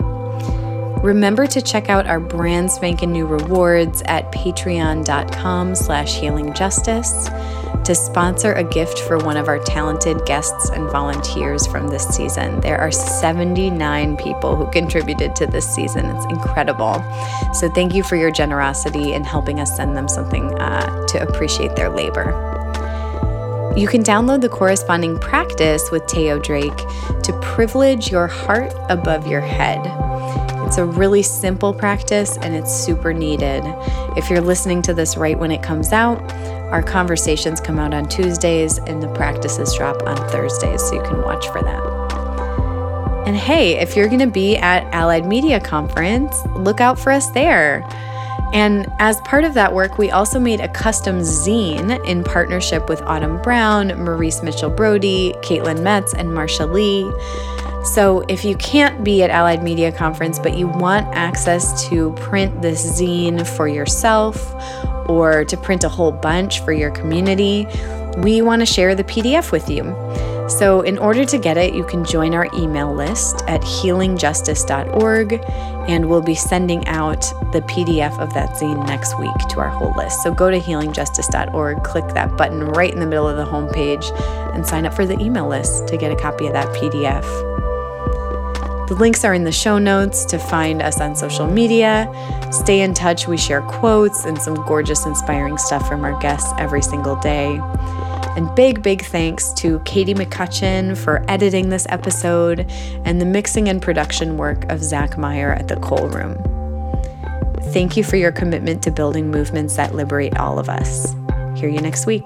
Remember to check out our brand spanking new rewards at patreon.com slash healingjustice to sponsor a gift for one of our talented guests and volunteers from this season. There are 79 people who contributed to this season. It's incredible. So thank you for your generosity in helping us send them something uh, to appreciate their labor. You can download the corresponding practice with Teo Drake to privilege your heart above your head. It's a really simple practice and it's super needed. If you're listening to this right when it comes out, our conversations come out on Tuesdays and the practices drop on Thursdays, so you can watch for that. And hey, if you're going to be at Allied Media Conference, look out for us there. And as part of that work, we also made a custom zine in partnership with Autumn Brown, Maurice Mitchell Brody, Caitlin Metz, and Marsha Lee. So if you can't be at Allied Media Conference, but you want access to print this zine for yourself or to print a whole bunch for your community, we want to share the PDF with you. So, in order to get it, you can join our email list at healingjustice.org, and we'll be sending out the PDF of that zine next week to our whole list. So, go to healingjustice.org, click that button right in the middle of the homepage, and sign up for the email list to get a copy of that PDF. The links are in the show notes to find us on social media. Stay in touch. We share quotes and some gorgeous, inspiring stuff from our guests every single day. And big, big thanks to Katie McCutcheon for editing this episode and the mixing and production work of Zach Meyer at the Cole Room. Thank you for your commitment to building movements that liberate all of us. Hear you next week.